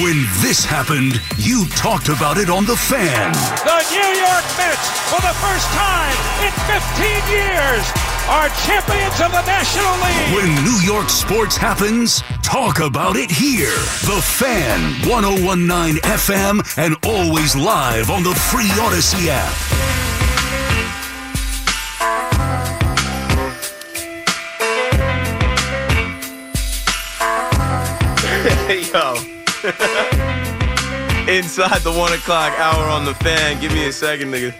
When this happened, you talked about it on The Fan. The New York Mets, for the first time in 15 years, are champions of the National League. When New York sports happens, talk about it here. The Fan, 1019 FM, and always live on the free Audacy app. Yo. Inside the one o'clock hour on the fan. Give me a second, nigga.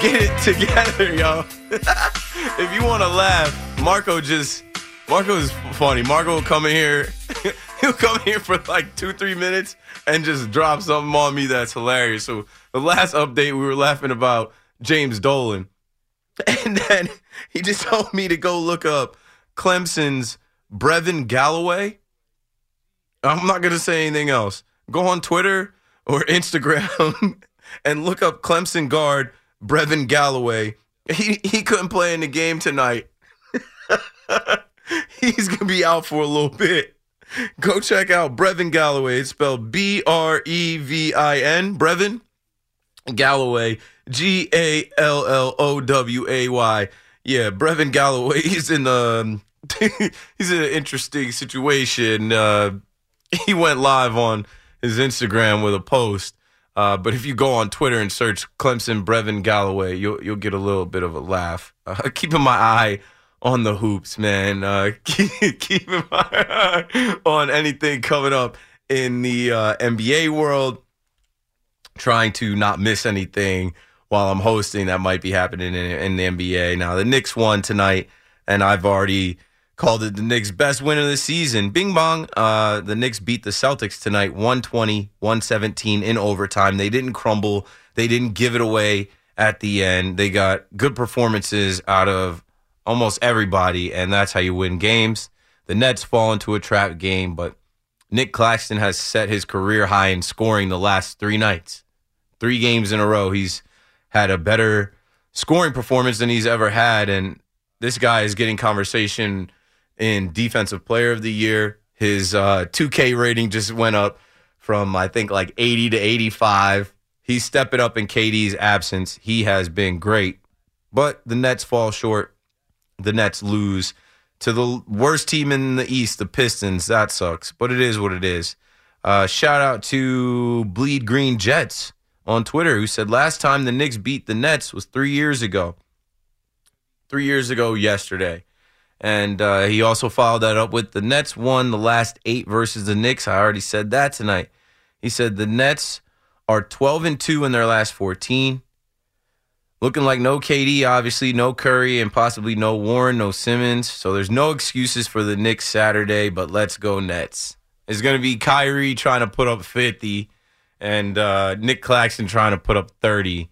Get it together, yo. if you want to laugh, Marco just Marco is funny. Marco will come in here. He'll come here for like two, three minutes and just drop something on me that's hilarious. So the last update, we were laughing about James Dolan, and then he just told me to go look up Clemson's Brevin Galloway. I'm not gonna say anything else. Go on Twitter or Instagram and look up Clemson guard Brevin Galloway. He he couldn't play in the game tonight. He's gonna be out for a little bit. Go check out Brevin Galloway. It's spelled B R E V I N. Brevin Galloway. G A L L O W A Y. Yeah, Brevin Galloway. He's in um he's in an interesting situation. Uh, he went live on his Instagram with a post. Uh, but if you go on Twitter and search Clemson Brevin Galloway, you'll you'll get a little bit of a laugh. Uh, keeping my eye on the hoops, man. Uh, keep, keeping my eye on anything coming up in the uh, NBA world. Trying to not miss anything while I'm hosting that might be happening in, in the NBA. Now the Knicks won tonight, and I've already called it the Knicks' best win of the season. Bing bong. Uh, the Knicks beat the Celtics tonight 120, 117 in overtime. They didn't crumble, they didn't give it away at the end. They got good performances out of almost everybody, and that's how you win games. The Nets fall into a trap game, but Nic Claxton has set his career high in scoring the last three nights. Three games in a row, he's had a better scoring performance than he's ever had, and this guy is getting conversation in Defensive Player of the Year. His uh, 2K rating just went up from, I think, like 80 to 85. He's stepping up in KD's absence. He has been great. But the Nets fall short. The Nets lose to the worst team in the East, the Pistons. That sucks. But it is what it is. Uh, shout out to Bleed Green Jets on Twitter who said last time the Knicks beat the Nets was three years ago. Three years ago yesterday. And uh, he also followed that up with the Nets won the last eight versus the Knicks. I already said that tonight. He said the Nets are 12 and 2 in their last 14. Looking like no KD, obviously, no Curry, and possibly no Warren, no Simmons. So there's no excuses for the Knicks Saturday, but let's go Nets. It's going to be Kyrie trying to put up 50 and uh, Nic Claxton trying to put up 30.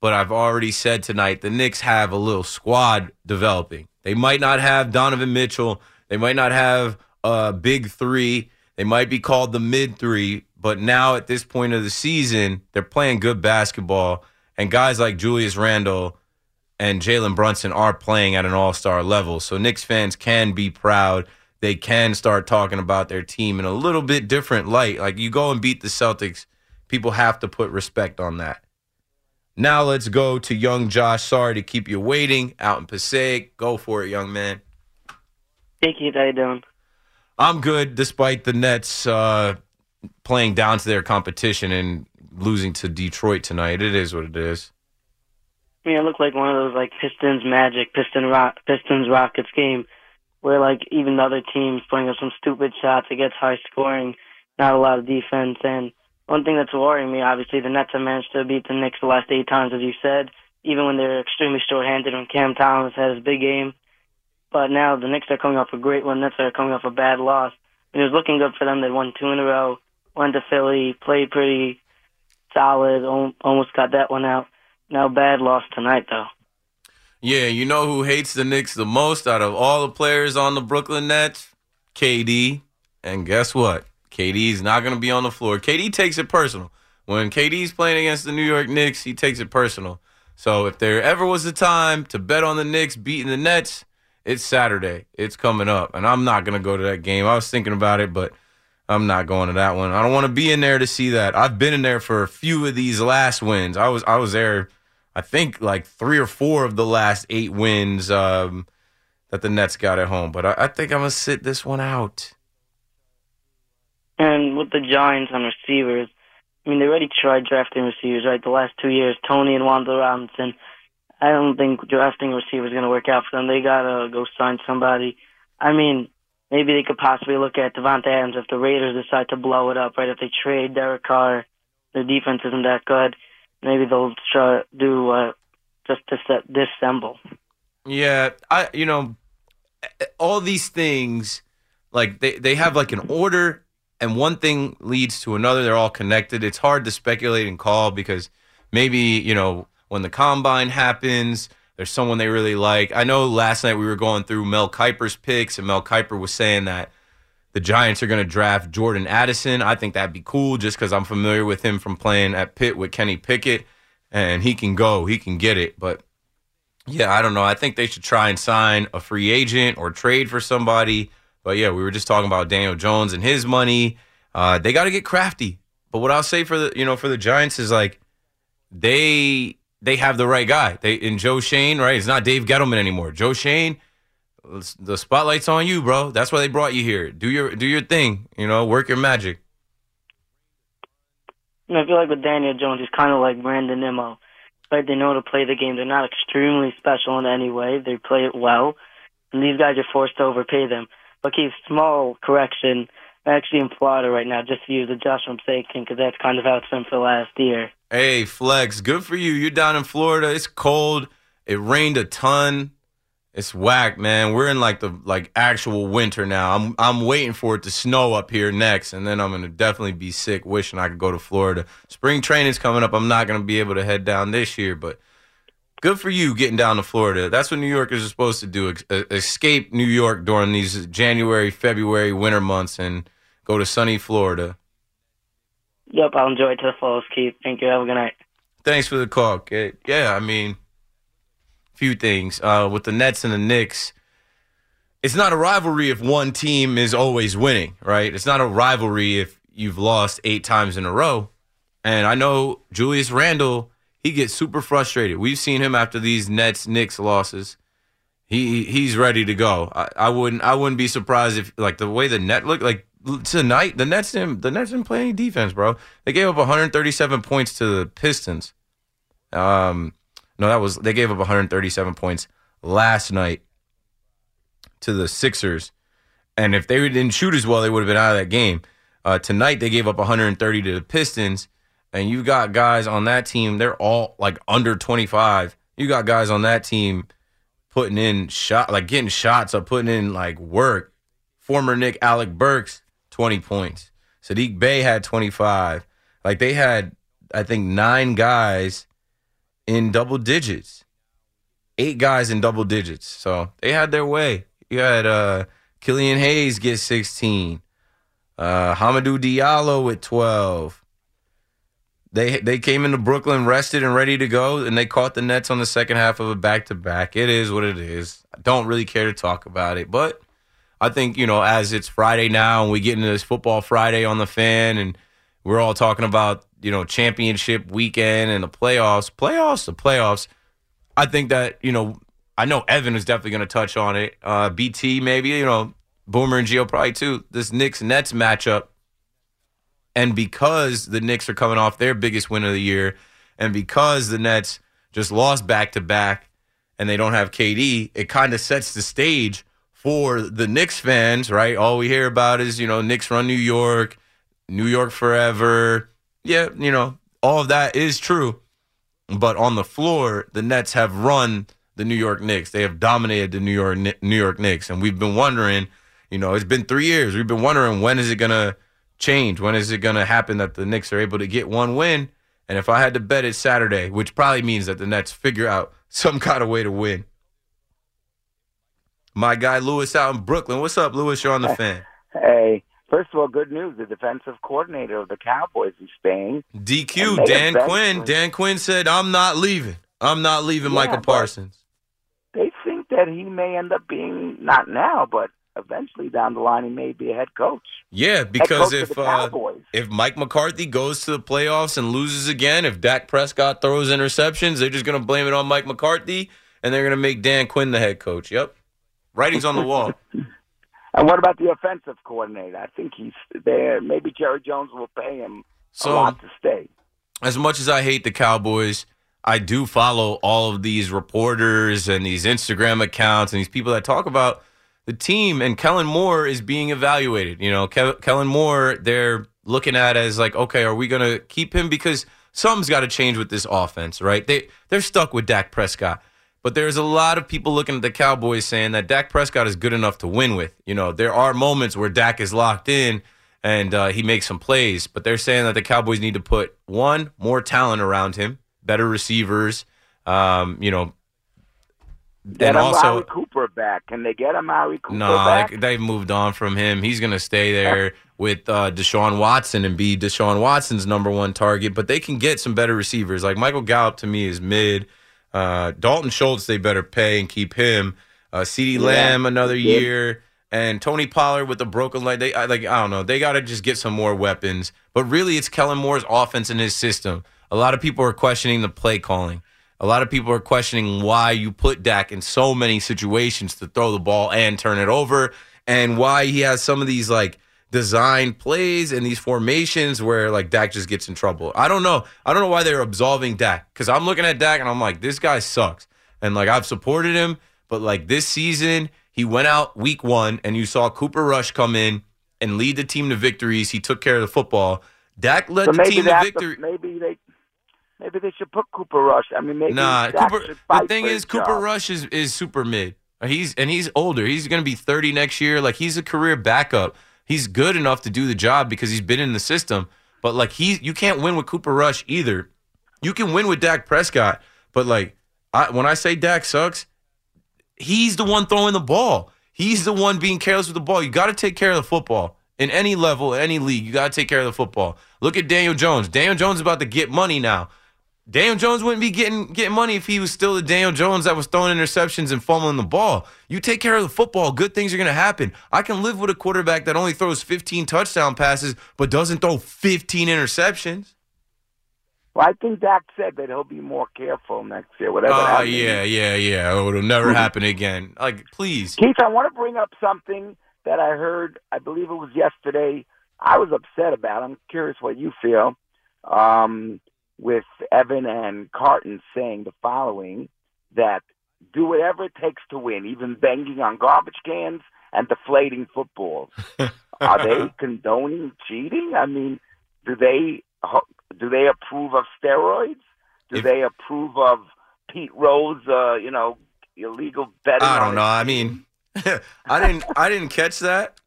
But I've already said tonight the Knicks have a little squad developing. They might not have Donovan Mitchell. They might not have a big three. They might be called the mid three. But now at this point of the season, they're playing good basketball. And guys like Julius Randle and Jalen Brunson are playing at an all star level. So Knicks fans can be proud. They can start talking about their team in a little bit different light. Like you go and beat the Celtics, people have to put respect on that. Now let's go to young Josh. Sorry to keep you waiting out in Passaic. Go for it, young man. Hey Keith, how you doing? I'm good, despite the Nets uh, playing down to their competition and losing to Detroit tonight. It is what it is. I mean, it looked like one of those like Pistons Magic, Piston Rock, Pistons Rockets game where like even the other teams putting up some stupid shots. It gets high scoring, not a lot of defense. And one thing that's worrying me, obviously, the Nets have managed to beat the Knicks the last eight times, as you said, even when they're extremely short-handed when Cam Thomas had his big game. But now the Knicks are coming off a great one. Nets are coming off a bad loss. And it was looking good for them. They won two in a row, went to Philly, played pretty solid, almost got that one out. Now bad loss tonight, though. Yeah, you know who hates the Knicks the most out of all the players on the Brooklyn Nets? KD. And guess what? KD's not going to be on the floor. KD takes it personal. When KD's playing against the New York Knicks, he takes it personal. So if there ever was a time to bet on the Knicks beating the Nets, it's Saturday. It's coming up. And I'm not going to go to that game. I was thinking about it, but I'm not going to that one. I don't want to be in there to see that. I've been in there for a few of these last wins. I was I was there I think like three or four of the last eight wins um, that the Nets got at home. But I, I think I'm gonna sit this one out. And with the Giants on receivers, I mean they already tried drafting receivers, right? The last two years, Toney and Wan'Dale Robinson. I don't think drafting receivers is gonna work out for them. They gotta go sign somebody. I mean, maybe they could possibly look at Davante Adams if the Raiders decide to blow it up, right? If they trade Derek Carr, their defense isn't that good maybe they'll try do uh, just to set disassemble. Yeah, I you know all these things like they they have like an order and one thing leads to another they're all connected it's hard to speculate and call because maybe you know when the combine happens there's someone they really like i know last night we were going through mel kiper's picks and mel kiper was saying that the giants are going to draft jordan addison i think that'd be cool just because i'm familiar with him from playing at pitt with kenny pickett and he can go he can get it but yeah, I don't know. I think they should try and sign a free agent or trade for somebody. But yeah, we were just talking about Daniel Jones and his money. Uh, they got to get crafty. But what I'll say for the you know for the Giants is like they they have the right guy. They in Joe Schoen, right? It's not Dave Gettleman anymore. Joe Schoen, the spotlight's on you, bro. That's why they brought you here. Do your do your thing. You know, work your magic. I feel like with Daniel Jones, he's kind of like Brandon Nimmo but they know how to play the game. They're not extremely special in any way. They play it well, and these guys are forced to overpay them. Keith, small correction. I'm actually in Florida right now, just to use the Joshua thing, because that's kind of how it's been for the last year. Hey, Flex, good for you. You're down in Florida. It's cold. It rained a ton. It's whack, man. We're in like the like actual winter now. I'm I'm waiting for it to snow up here next, and then I'm gonna definitely be sick, wishing I could go to Florida. Spring training's coming up. I'm not gonna be able to head down this year, but good for you getting down to Florida. That's what New Yorkers are supposed to do: escape New York during these January, February, winter months, and go to sunny Florida. Yep, I'll enjoy it to the fullest, Keith. Thank you. Have a good night. Thanks for the call. Yeah, I mean few things uh, with the Nets and the Knicks. It's not a rivalry if one team is always winning, right? It's not a rivalry if you've lost eight times in a row. And I know Julius Randle, he gets super frustrated. We've seen him after these Nets Knicks losses. He he's ready to go. I, I wouldn't I wouldn't be surprised if like the way the net looked like tonight the Nets didn't the Nets didn't play any defense, bro. They gave up 137 points to the Pistons. Um, no, that was they gave up 137 points last night to the Sixers, and if they didn't shoot as well, they would have been out of that game. Uh, tonight they gave up 130 to the Pistons, and you've got guys on that team. They're all like under 25. You got guys on that team putting in shot, like getting shots or putting in like work. Former Knick Alec Burks 20 points. Saddiq Bey had 25. Like they had, I think nine guys in double digits. Eight guys in double digits. So they had their way. You had uh, Killian Hayes get 16. Uh, Hamidou Diallo with 12. They they came into Brooklyn rested and ready to go, and they caught the Nets on the second half of a back to back. It is what it is. I don't really care to talk about it, but I think you know as it's Friday now and we get into this football Friday on the fan, and we're all talking about you know, championship weekend and the playoffs, playoffs, the playoffs. I think that, you know, I know Evan is definitely going to touch on it. Uh, BT, maybe, you know, Boomer and Gio probably too. This Knicks Nets matchup. And because the Knicks are coming off their biggest win of the year, and because the Nets just lost back to back and they don't have KD, it kind of sets the stage for the Knicks fans, right? All we hear about is, you know, Knicks run New York, New York forever. Yeah, you know, all of that is true. But on the floor, the Nets have run the New York Knicks. They have dominated the New York New York Knicks, and we've been wondering, you know, it's been three years. We've been wondering when is it gonna change? When is it gonna happen that the Knicks are able to get one win? And if I had to bet, it's Saturday, which probably means that the Nets figure out some kind of way to win. My guy Lewis out in Brooklyn. What's up, Lewis? You're on the fan. Hey, first of all, good news. The defensive coordinator of the Cowboys is staying. DQ, Dan Quinn. Dan Quinn said, I'm not leaving. I'm not leaving Yeah, Micah Parsons. They think that he may end up being, not now, but eventually down the line, he may be a head coach. Yeah, because coach if uh, if Mike McCarthy goes to the playoffs and loses again, if Dak Prescott throws interceptions, they're just going to blame it on Mike McCarthy and they're going to make Dan Quinn the head coach. Yep. Writing's on the wall. And what about the offensive coordinator? I think he's there. Maybe Jerry Jones will pay him So- a lot to stay. as much as I hate the Cowboys, I do follow all of these reporters and these Instagram accounts and these people that talk about the team. And Kellen Moore is being evaluated. You know, Ke- Kellen Moore, they're looking at as like, okay, are we going to keep him because something's got to change with this offense, right? They they're stuck with Dak Prescott. But there's a lot of people looking at the Cowboys saying that Dak Prescott is good enough to win with. You know, there are moments where Dak is locked in and uh, he makes some plays, but they're saying that the Cowboys need to put one more talent around him, better receivers. Um, you know, Get and also Cooper back. Can they get Amari Cooper no, back? like, they've moved on from him. He's going to stay there with uh, Deshaun Watson and be Deshaun Watson's number one target. But they can get some better receivers. Like Michael Gallup to me is mid. Uh, Dalton Schultz they better pay and keep him. Uh, Ceedee Lamb another Yeah. year. And Tony Pollard with the broken leg, they I, like I don't know. They got to just get some more weapons. But really, it's Kellen Moore's offense and his system. A lot of people are questioning the play calling. A lot of people are questioning why you put Dak in so many situations to throw the ball and turn it over, and why he has some of these like design plays and these formations where like Dak just gets in trouble. I don't know. I don't know why they're absolving Dak because I'm looking at Dak and I'm like, this guy sucks, and like I've supported him, but like this season he went out week one and you saw Cooper Rush come in and lead the team to victories. He took care of the football. Dak led so the team to victory. Maybe they. Maybe they should put Cooper Rush. I mean, maybe Nah, Cooper. The thing is, Cooper job. Rush is is super mid. He's and he's older. He's going to be thirty next year. Like he's a career backup. He's good enough to do the job because he's been in the system. But like he, you can't win with Cooper Rush either. You can win with Dak Prescott, but like I, when I say Dak sucks, he's the one throwing the ball. He's the one being careless with the ball. You got to take care of the football in any level, any league. You got to take care of the football. Look at Daniel Jones. Daniel Jones is about to get money now. Daniel Jones wouldn't be getting getting money if he was still the Daniel Jones that was throwing interceptions and fumbling the ball. You take care of the football, good things are going to happen. I can live with a quarterback that only throws 15 touchdown passes but doesn't throw 15 interceptions. Well, I think Dak said that he'll be more careful next year. Whatever. Oh that yeah, yeah, yeah. Oh, it'll never happen again. Like, please. Keith, I want to bring up something that I heard. I believe it was yesterday. I was upset about. I'm curious what you feel. Um, with Evan and Carton saying the following: that do whatever it takes to win, even banging on garbage cans and deflating footballs. Are they condoning cheating? I mean, do they do they approve of steroids? Do If- they approve of Pete Rose? Uh, you know, illegal betting. I don't know. I mean, I didn't I didn't catch that.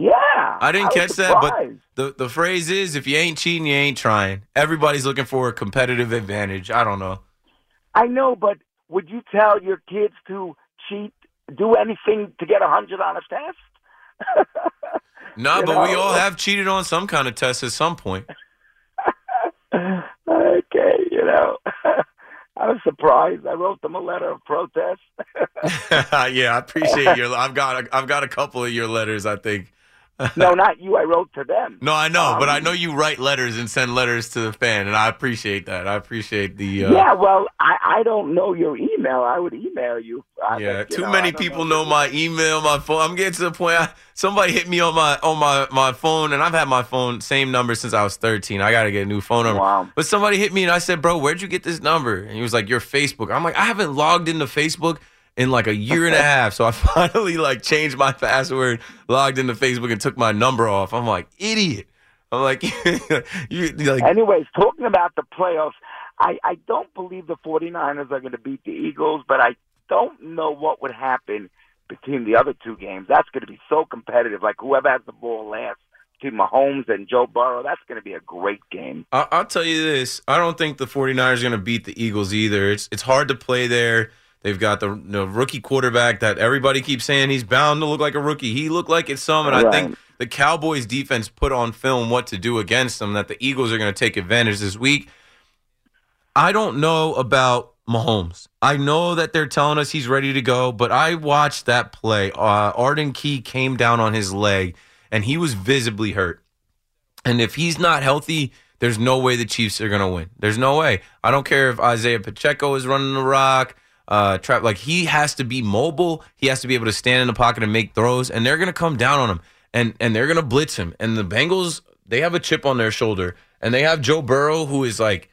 Yeah, I didn't was catch that, but the the phrase is if you ain't cheating, you ain't trying. Everybody's looking for a competitive advantage. I don't know. I know, but would you tell your kids to cheat, do anything to get a hundred on a test? No, You but we all have cheated on some kind of test at some point. okay, you know. I was surprised. I wrote them a letter of protest. yeah, I appreciate your. I've got a, I've got a couple of your letters. I think no, not you. I wrote to them. No, I know, Um, but I know you write letters and send letters to the fan, and I appreciate that. I appreciate the. Uh, yeah, well, I, I don't know your email. I would email you. I, Yeah, you too know, many people know my email, my phone. I'm getting to the point. I, somebody hit me on my on my my phone, and I've had my phone same number since I was 13. I got to get a new phone number. Wow. But somebody hit me, and I said, "Bro, where'd you get this number?" And he was like, "Your Facebook." I'm like, I haven't logged into Facebook in like a year and a half, so I finally like changed my password, logged into Facebook, and took my number off. I'm like, idiot. I'm like, you like. Anyways, talking about the playoffs, I, I don't believe the 49ers are going to beat the Eagles, but I don't know what would happen between the other two games. That's going to be so competitive. Like whoever has the ball last between Mahomes and Joe Burrow, that's going to be a great game. I'll tell you this. I don't think the 49ers are going to beat the Eagles either. It's it's hard to play there. They've got the, the rookie quarterback that everybody keeps saying he's bound to look like a rookie. He looked like it some, and I think the Cowboys defense put on film what to do against them, that the Eagles are going to take advantage this week. I don't know about Mahomes. I know that they're telling us he's ready to go, but I watched that play. Uh, Arden Key came down on his leg, and he was visibly hurt. And if he's not healthy, there's no way the Chiefs are going to win. There's no way. I don't care if Isaiah Pacheco is running the rock. Uh, trap like he has to be mobile. He has to be able to stand in the pocket and make throws, and they're to come down on him and and they're to blitz him. And the Bengals, they have a chip on their shoulder, and they have Joe Burrow, who is like,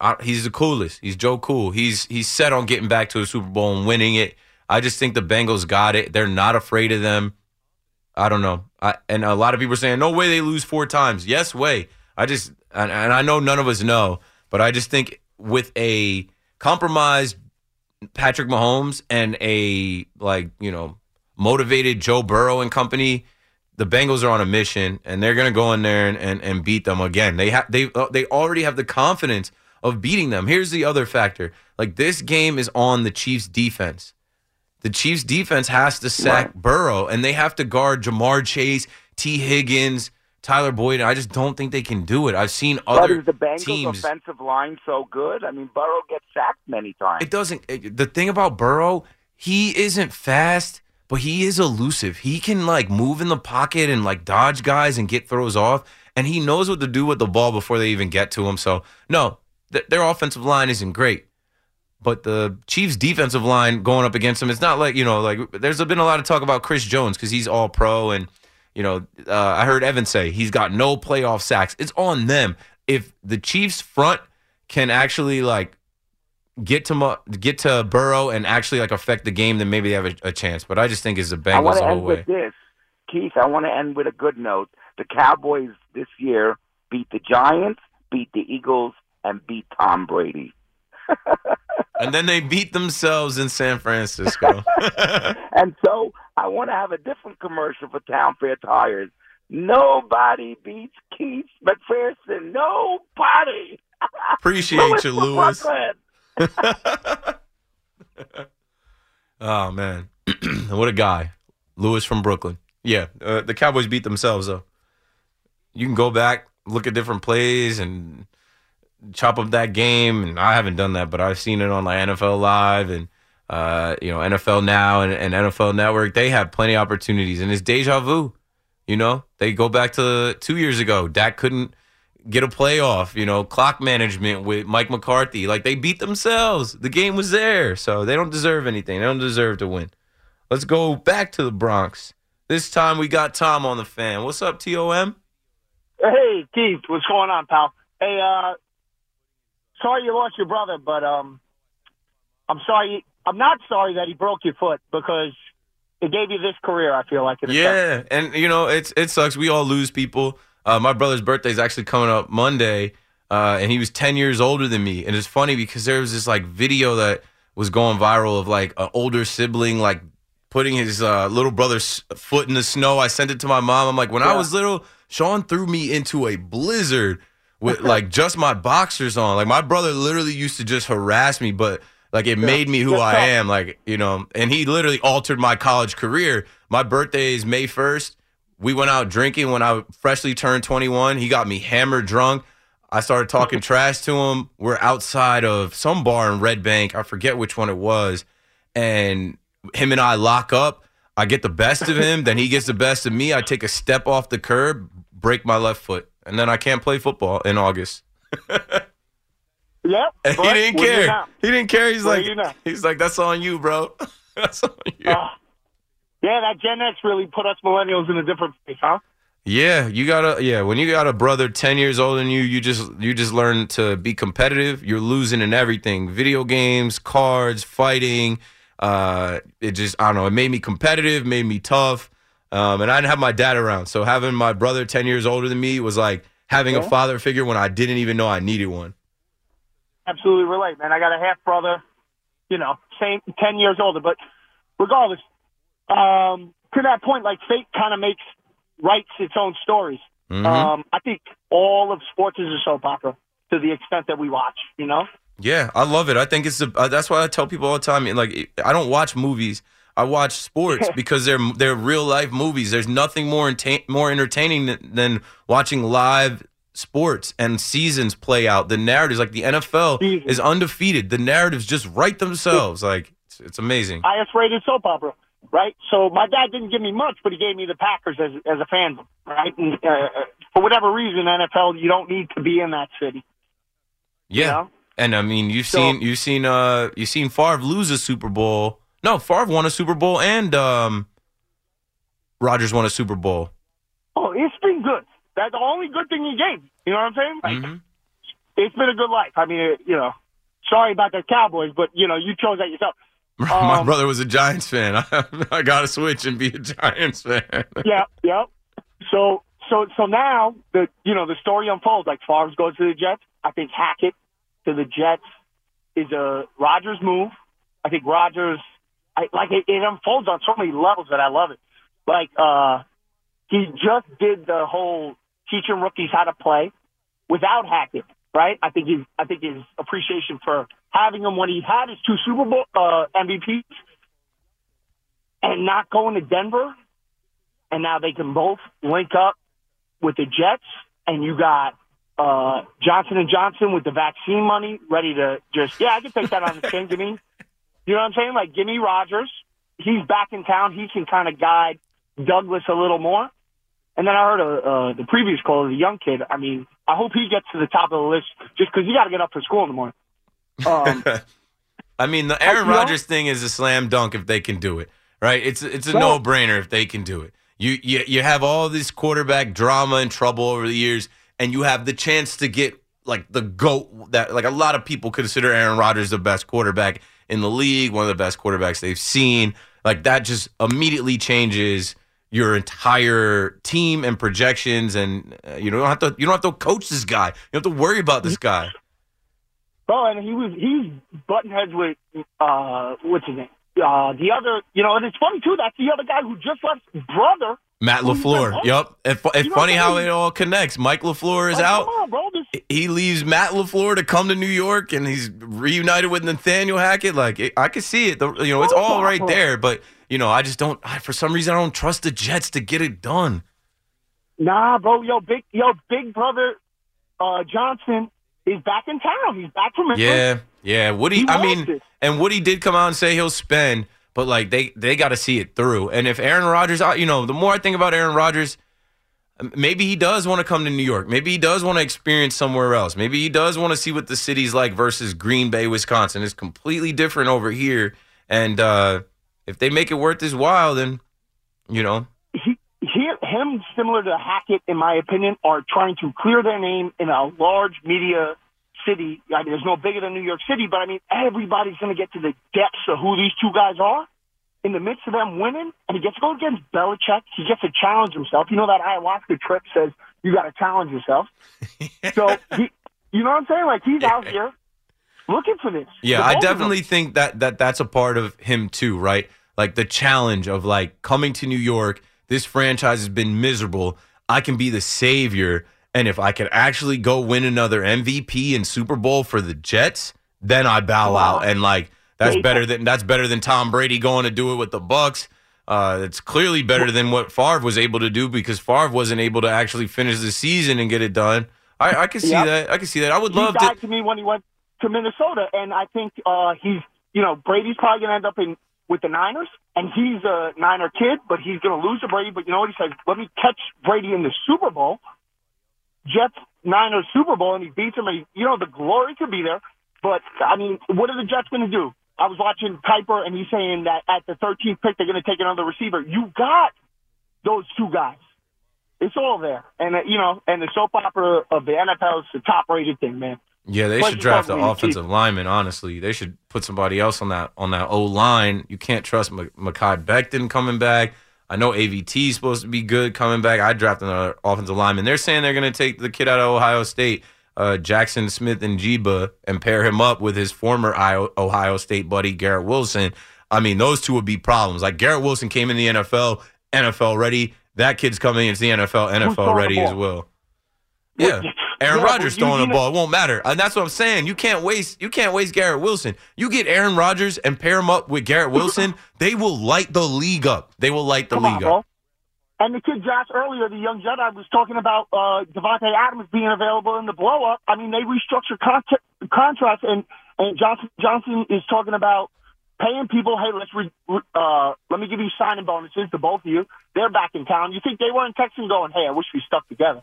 uh, he's the coolest. He's Joe Cool. He's he's set on getting back to a Super Bowl and winning it. I just think the Bengals got it. They're not afraid of them. I don't know. I, and a lot of people are saying, no way they lose four times. Yes, way. I just, and, and I know none of us know, but I just think with a compromised Patrick Mahomes and a, like, you know, motivated Joe Burrow and company, the Bengals are on a mission and they're going to go in there and, and, and beat them again. They have, they, uh, they already have the confidence of beating them. Here's the other factor. Like, this game is on the Chiefs defense. The Chiefs defense has to sack Burrow, and they have to guard Ja'Marr Chase, Tee Higgins, Tyler Boyd. I just don't think they can do it. I've seen But other is the Bengals teams. offensive line so good? I mean, Burrow gets sacked many times. It doesn't. it- the thing about Burrow, he isn't fast, but he is elusive. He can like move in the pocket and like dodge guys and get throws off, and he knows what to do with the ball before they even get to him. So no, th- their offensive line isn't great. But the Chiefs' defensive line going up against him, it's not like, you know, like there's been a lot of talk about Chris Jones because he's all pro. And, you know, uh, I heard Evan say he's got no playoff sacks. It's on them. If the Chiefs' front can actually, like, get to get to Burrow and actually, like, affect the game, then maybe they have a, a chance. But I just think it's the I Bengals want to the end way. with this, Keith. I want to end with a good note. The Cowboys this year beat the Giants, beat the Eagles, and beat Tom Brady. And then they beat themselves in San Francisco. And so I want to have a different commercial for Town Fair Tires. Nobody beats Keith McPherson. Nobody. Appreciate you, Lewis. Oh man, what a guy, Lewis from Brooklyn. Yeah, uh, the Cowboys beat themselves though. You can go back, look at different plays, and chop up that game. And I haven't done that, but I've seen it on like NFL Live and uh, you know NFL Now and, and NFL Network. They have plenty of opportunities, and it's deja vu. You know, they go back to two years ago. Dak couldn't get a playoff, you know, clock management with Mike McCarthy. Like they beat themselves. The game was there. So they don't deserve anything. They don't deserve to win. Let's go back to the Bronx. This time we got Tom on the fan. What's up, TOM? Hey, Keith, what's going on, pal? Hey, uh, sorry you lost your brother, but um, I'm sorry. I'm not sorry that he broke your foot because it gave you this career. I feel like. in a sense. Yeah, and you know it's it sucks. We all lose people. Uh, my brother's birthday is actually coming up Monday, uh, and he was ten years older than me. And it's funny because there was this like video that was going viral of like an older sibling like putting his uh, little brother's foot in the snow. I sent it to my mom. I'm like, when I was little, Sean threw me into a blizzard with like just my boxers on. Like my brother literally used to just harass me, but like it made me who That's I tough. am. Like you know, and he literally altered my college career. My birthday is May first. We went out drinking when I freshly turned 21. He got me hammered drunk. I started talking trash to him. We're outside of some bar in Red Bank. I forget which one it was. And him and I lock up. I get the best of him, then he gets the best of me. I take a step off the curb, break my left foot, and then I can't play football in August. Yep. He didn't care. He didn't care. He's like, he's like, that's on you, bro. that's on you. Uh, yeah, that Gen X really put us millennials in a different place, huh? Yeah, you gotta. Yeah, when you got a brother ten years older than you, you just you just learn to be competitive. You're losing in everything: video games, cards, fighting. Uh, it just I don't know. It made me competitive, made me tough. Um, and I didn't have my dad around, so having my brother ten years older than me was like having a father figure when I didn't even know I needed one. Absolutely relate, man. I got a half brother, you know, same ten years older, but regardless, um, to that point, like fate kind of makes writes its own stories. Mhm. Um, I think all of sports is a soap opera to the extent that we watch. You know, Yeah, I love it. I think it's the, uh, that's why I tell people all the time. Like, I don't watch movies. I watch sports because they're they're real life movies. There's nothing more enta- more entertaining than, than watching live sports and seasons play out. The narratives, like the NFL, is undefeated. The narratives just write themselves. Like it's, it's amazing. highest rated soap opera, right? So my dad didn't give me much, but he gave me the Packers as as a fan, right? And uh, for whatever reason, NFL, you don't need to be in that city. Yeah, know? and I mean, you've So- seen you've seen uh you've seen Favre lose a Super Bowl. No, Favre won a Super Bowl, and um, Rodgers won a Super Bowl. Oh, it's been good. That's the only good thing he gave. You know what I'm saying? Like, Mhm. it's been a good life. I mean, it, you know, sorry about the Cowboys, but you know, you chose that yourself. My Um, brother was a Giants fan. I, got to switch and be a Giants fan. yeah, yeah. So, so, so now the you know the story unfolds. Like Favre goes to the Jets. I think Hackett to the Jets is a Rodgers move. I think Rodgers, I like it, it unfolds on so many levels that I love it. Like, uh, he just did the whole teaching rookies how to play without Hackett, right? I think his, I think his appreciation for having him when he had his two Super Bowl uh, MVPs and not going to Denver, and now they can both link up with the Jets, and you got uh, Johnson and Johnson with the vaccine money ready to just yeah, I can take that on the chin. Give me, you know what I'm saying? Like give me Rodgers. He's back in town. He can kind of guide Douglas a little more. And then I heard uh, uh, the previous call, the young kid. I mean, I hope he gets to the top of the list just because he got to get up for school in the morning. Um, I mean, the Aaron you know- Rodgers thing is a slam dunk if they can do it, right? It's it's a no brainer if they can do it. You, you you have all this quarterback drama and trouble over the years, and you have the chance to get like the goat that like a lot of people consider Aaron Rodgers the best quarterback in the league, one of the best quarterbacks they've seen. Like that just immediately changes your entire team and projections, and uh, you don't have to you don't have to coach this guy. You don't have to worry about this guy. Bro, and he was he's button heads with uh what's his name? Uh the other you know, and it's funny too, that's the other guy who just left brother. Matt Lafleur. Yep. It's, it's funny how it all connects. Mike Lafleur is out. Come on, bro. This, He leaves Matt Lafleur to come to New York, and he's reunited with Nathaniel Hackett. Like it, I can see it. The, you know, it's all right there. But you know, I just don't. I, for some reason, I don't trust the Jets to get it done. nah, bro, yo, big yo, big brother uh Johnson is back in town. He's back from. Yeah, yeah. Woody. He I mean, it. and Woody did come out and say he'll spend, but like they they got to see it through. And if Aaron Rodgers, you know, the more I think about Aaron Rodgers, maybe he does want to come to New York. Maybe he does want to experience somewhere else. Maybe he does want to see what the city's like versus Green Bay, Wisconsin. It's completely different over here. And uh, if they make it worth his while, then you know, he, he, him, similar to Hackett, in my opinion, are trying to clear their name in a large media city. I mean, there's no bigger than New York City, but I mean, everybody's going to get to the depths of who these two guys are in the midst of them winning. And he gets to go against Belichick. He gets to challenge himself. You know that ayahuasca trip says you got to challenge yourself. so he, you know what I'm saying? Like he's out here looking for this. Yeah, I both of them. definitely think that that that's a part of him too, right? Like the challenge of like coming to New York. This franchise has been miserable. I can be the savior, and if I can actually go win another MVP and Super Bowl for the Jets, then I bow Wow. out. And like that's better than that's better than Tom Brady going to do it with the Bucs. Uh, it's clearly better than what Favre was able to do because Favre wasn't able to actually finish the season and get it done. I, I can see Yep. that. I can see that. I would he love died to. to me when he went to Minnesota, and I think uh, he's, you know, Brady's probably going to end up in with the Niners, and he's a Niner kid, but he's going to lose to Brady. But you know what he says? Let me catch Brady in the Super Bowl. Jets Niners Super Bowl, and he beats him. And he, you know the glory could be there, but I mean, what are the Jets going to do? I was watching Kiper, and he's saying that at the 13th pick they're going to take another receiver. You got those two guys. It's all there, and uh, you know, and the soap opera of the NFL is the top-rated thing, man. Yeah, they Plus, should draft an offensive lineman. Honestly, they should put somebody else on that on that O line. You can't trust M- Mekhi Becton coming back. I know AVT is supposed to be good coming back. I drafted another offensive lineman. They're saying they're going to take the kid out of Ohio State, uh, Jaxon Smith-Njigba, and pair him up with his former Ohio State buddy Garrett Wilson. I mean, those two would be problems. Like Garrett Wilson came in the NFL, NFL ready. That kid's coming into the NFL, NFL ready as well. Yeah, Aaron Yeah, Rodgers throwing the ball. It won't matter. And that's what I'm saying. You can't waste. You can't waste Garrett Wilson. You get Aaron Rodgers and pair him up with Garrett Wilson. they will light the league up. They will light the Come league on, up. And the kid Josh earlier, the young Jedi, was talking about uh, Davante Adams being available in the blow up. I mean, they restructured contra- contracts, and and Johnson Johnson is talking about paying people. Hey, let's re- uh, let me give you signing bonuses to both of you. They're back in town. You think they weren't texting, going, "Hey, I wish we stuck together."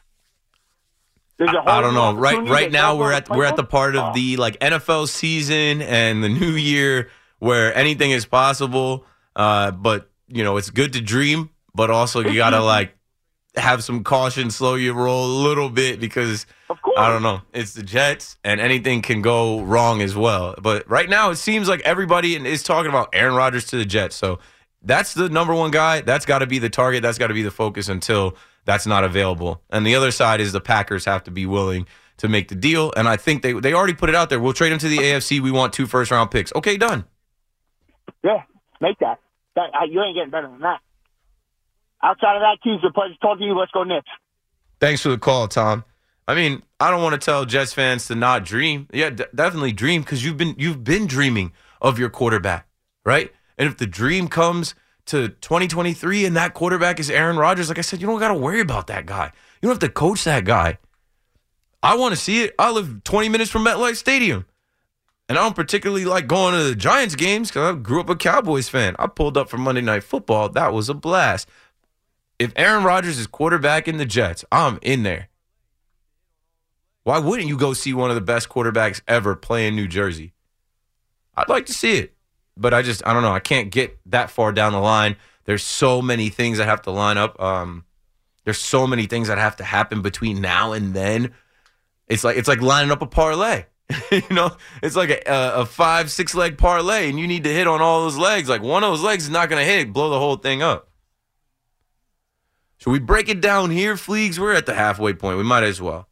Whole I don't know. Right, right now we're at we're at the part of the like NFL season and the new year where anything is possible. Uh, but you know, it's good to dream, but also you gotta like have some caution, slow your roll a little bit because I don't know. It's the Jets, and anything can go wrong as well. But right now, it seems like everybody is talking about Aaron Rodgers to the Jets. So that's the number one guy. That's got to be the target. That's got to be the focus until that's not available. And the other side is the Packers have to be willing to make the deal. And I think they they already put it out there. We'll trade him to the AFC. We want two first round picks. Okay, done. Yeah, make that. That uh, you ain't getting better than that. Outside of that, Keys, a pleasure talking to you. Let's go Knicks. Thanks for the call, Tom. I mean, I don't want to tell Jets fans to not dream. Yeah, d- definitely dream because you've been you've been dreaming of your quarterback, right? And if the dream comes to 2023 and that quarterback is Aaron Rodgers, like I said, you don't got to worry about that guy. You don't have to coach that guy. I want to see it. I live 20 minutes from MetLife Stadium. And I don't particularly like going to the Giants games because I grew up a Cowboys fan. I pulled up for Monday Night Football. That was a blast. If Aaron Rodgers is quarterback in the Jets, I'm in there. Why wouldn't you go see one of the best quarterbacks ever play in New Jersey? I'd like to see it, but I just I don't know. I can't get that far down the line. There's so many things that have to line up. Um, there's so many things that have to happen between now and then. It's like it's like lining up a parlay. you know, it's like a, a, a five six leg parlay, and you need to hit on all those legs. Like one of those legs is not going to hit, blow the whole thing up. Should we break it down here, Fleegs? We're at the halfway point. We might as well.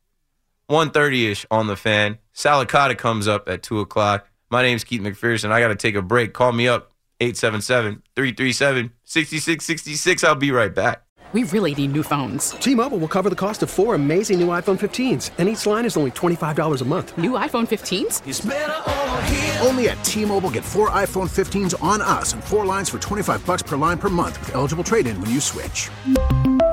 1.30ish on the fan. Sal Licata comes up at 2 o'clock. My name's Keith McPherson. I got to take a break. Call me up, 877-337-6666. I'll be right back. We really need new phones. T-Mobile will cover the cost of four amazing new iPhone 15s, and each line is only $25 a month. New iPhone 15s? Only at T-Mobile get four iPhone 15s on us and four lines for 25 bucks per line per month with eligible trade-in when you switch.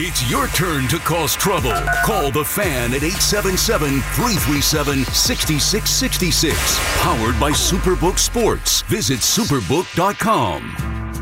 It's your turn to cause trouble. Call the fan at 877 337 6666. Powered by Superbook Sports. Visit superbook.com.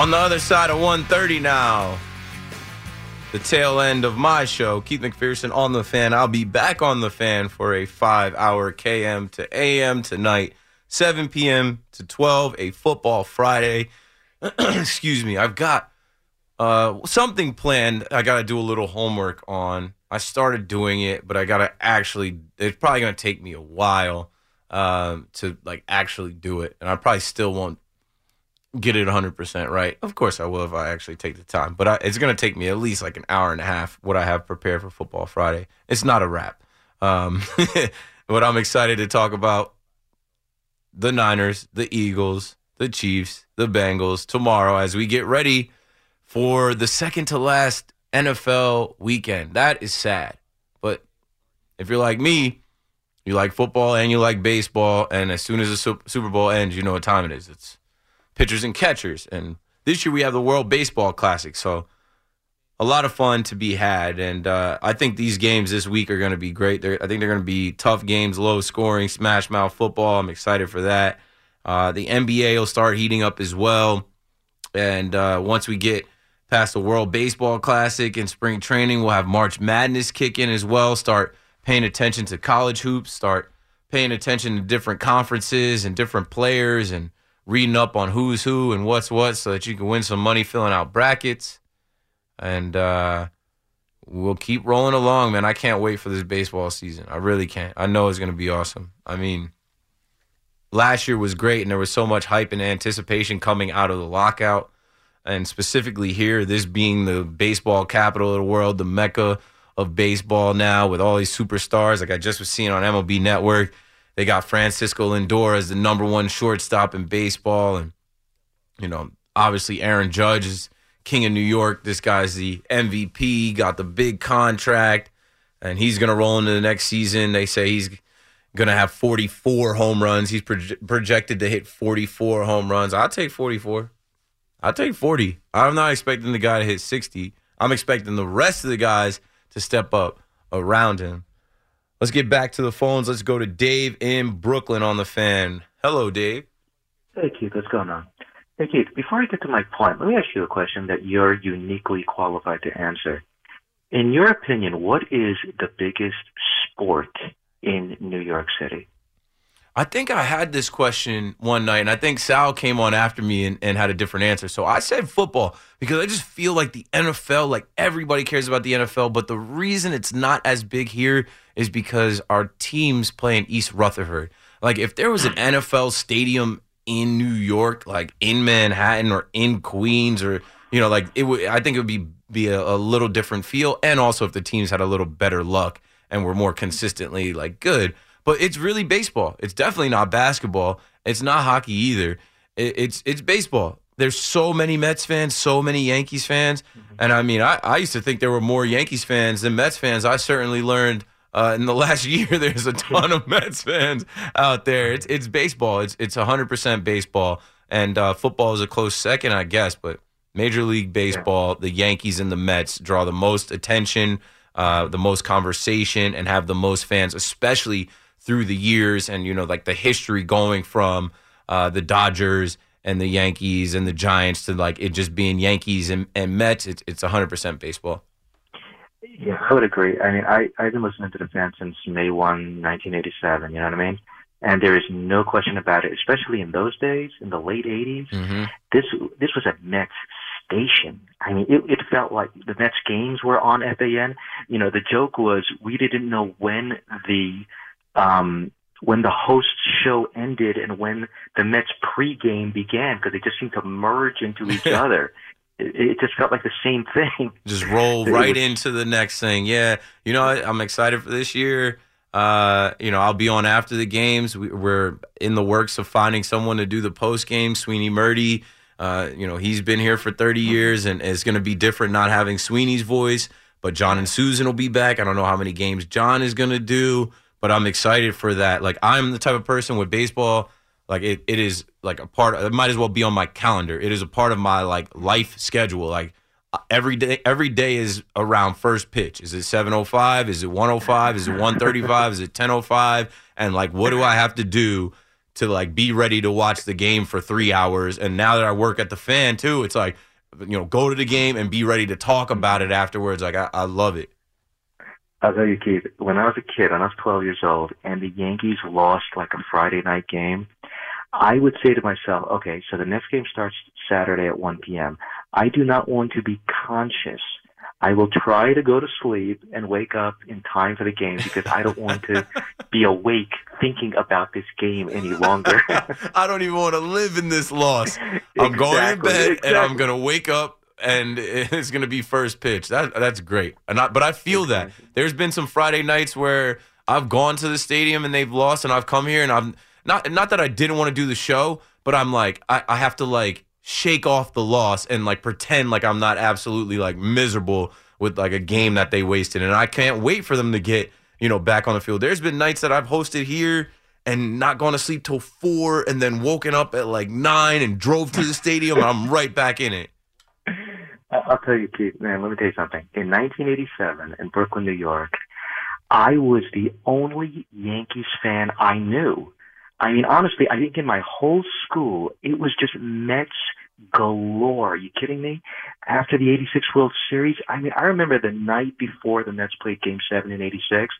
On the other side of 130 now, the tail end of my show, Keith McPherson on the fan. I'll be back on the fan for a five hour KM to AM tonight, 7 p.m. to 12, a football Friday. Excuse me. I've got uh, something planned. I got to do a little homework on. I started doing it, but I got to actually, it's probably going to take me a while um, to like actually do it. And I probably still won't get it 100% right. Of course I will if I actually take the time, but I, it's going to take me at least like an hour and a half what I have prepared for Football Friday. It's not a wrap. Um, but I'm excited to talk about the Niners, the Eagles, the Chiefs, the Bengals tomorrow as we get ready for the second to last NFL weekend. That is sad. But if you're like me, you like football and you like baseball, and as soon as the Super Bowl ends, you know what time it is. It's pitchers and catchers. And this year we have the World Baseball Classic. So a lot of fun to be had. And uh, I think these games this week are going to be great. They're, I think they're going to be tough games, low scoring, smash mouth football. I'm excited for that. Uh, the NBA will start heating up as well. And uh, once we get past the World Baseball Classic and spring training, we'll have March Madness kick in as well. Start paying attention to college hoops, start paying attention to different conferences and different players and reading up on who's who and what's what so that you can win some money filling out brackets. And uh, we'll keep rolling along, man. I can't wait for this baseball season. I really can't. I know it's going to be awesome. I mean, last year was great, and there was so much hype and anticipation coming out of the lockout. And specifically here, this being the baseball capital of the world, the mecca of baseball now, with all these superstars. Like I just was seeing on MLB Network they got Francisco Lindor as the number one shortstop in baseball. And, you know, obviously Aaron Judge is king of New York. This guy's the MVP, got the big contract, and he's to roll into the next season. They say he's to have 44 home runs. He's projected to hit 44 home runs. I'll take 44. I'll take 40. I'm not expecting the guy to hit 60. I'm expecting the rest of the guys to step up around him. Let's get back to the phones. Let's go to Dave in Brooklyn on the fan. Hello, Dave. Hey, Keith. What's going on? Hey, Keith. Before I get to my point, let me ask you a question that you're uniquely qualified to answer. In your opinion, what is the biggest sport in New York City? I think I had this question one night, and I think Sal came on after me and, and, had a different answer. So I said football because I just feel like the NFL, like everybody cares about the NFL, but the reason it's not as big here is because our teams play in East Rutherford. Like if there was an NFL stadium in New York, like in Manhattan or in Queens, or you know, like it would, I think it would be be a, a little different feel, and also if the teams had a little better luck and were more consistently like good but it's really baseball. It's definitely not basketball. It's not hockey either. It, it's it's baseball. There's so many Mets fans, so many Yankees fans, mm-hmm. and I mean, I, I used to think there were more Yankees fans than Mets fans. I certainly learned uh, in the last year there's a ton of Mets fans out there. It's it's baseball. It's it's 100 percent baseball, and uh, football is a close second, I guess. But Major League Baseball, the Yankees and the Mets draw the most attention, uh, the most conversation, and have the most fans, especially through the years and you know like the history going from uh, the Dodgers and the Yankees and the Giants to like it just being Yankees and, and Mets. It's it's 100% baseball. Yeah, I would agree. I mean, I I've been listening to the fans since May 1, 1987. You know what I mean? And there is no question about it, especially in those days, in the late 80s. Mm-hmm. This this was a Mets station. I mean, it, it felt like the Mets games were on FAN. You know, the joke was we didn't know when the um, when the host show ended and when the Mets pregame began because they just seemed to merge into each other. it, it just felt like the same thing. Just roll right was- into the next thing. Yeah, you know, I, I'm excited for this year. Uh, you know, I'll be on after the games. We, we're in the works of finding someone to do the post game. Sweeny Murti, uh, you know, he's been here for 30 years, and it's going to be different not having Sweeny's voice. But John and Suzyn will be back. I don't know how many games John is going to do, but I'm excited for that. Like, I'm the type of person with baseball. Like it, it is like a part. It might as well be on my calendar. It is a part of my like life schedule. Like uh, every day, every day is around first pitch. Is it seven oh five? Is it one oh five? Is it one thirty five? Is it ten oh five? And like, what do I have to do to like be ready to watch the game for three hours? And now that I work at the fan too, it's like, you know, go to the game and be ready to talk about it afterwards. Like I, I love it. I'll tell you, Keith, when I was a kid, when I was 12 years old, and the Yankees lost like a Friday night game, I would say to myself, okay, so the next game starts Saturday at 1 p.m. I do not want to be conscious. I will try to go to sleep and wake up in time for the game because I don't want to be awake thinking about this game any longer. I don't even want to live in this loss. I'm going to Exactly, bed and I'm going to wake up and it's going to be first pitch. That that's great. And I, but I feel that there's been some Friday nights where I've gone to the stadium and they've lost, and I've come here and I'm not not that I didn't want to do the show, but I'm like I, I have to like shake off the loss and like pretend like I'm not absolutely like miserable with like a game that they wasted, and I can't wait for them to get you know back on the field. There's been nights that I've hosted here and not gone to sleep till four, and then woken up at like nine and drove to the stadium, and I'm right back in it. I'll tell you, Keith, man, let me tell you something. In 1987 in Brooklyn, New York, I was the only Yankees fan I knew. I mean, honestly, I think in my whole school, it was just Mets galore. Are you kidding me? After the 86 World Series, I mean, I remember the night before the Mets played game seven in 86,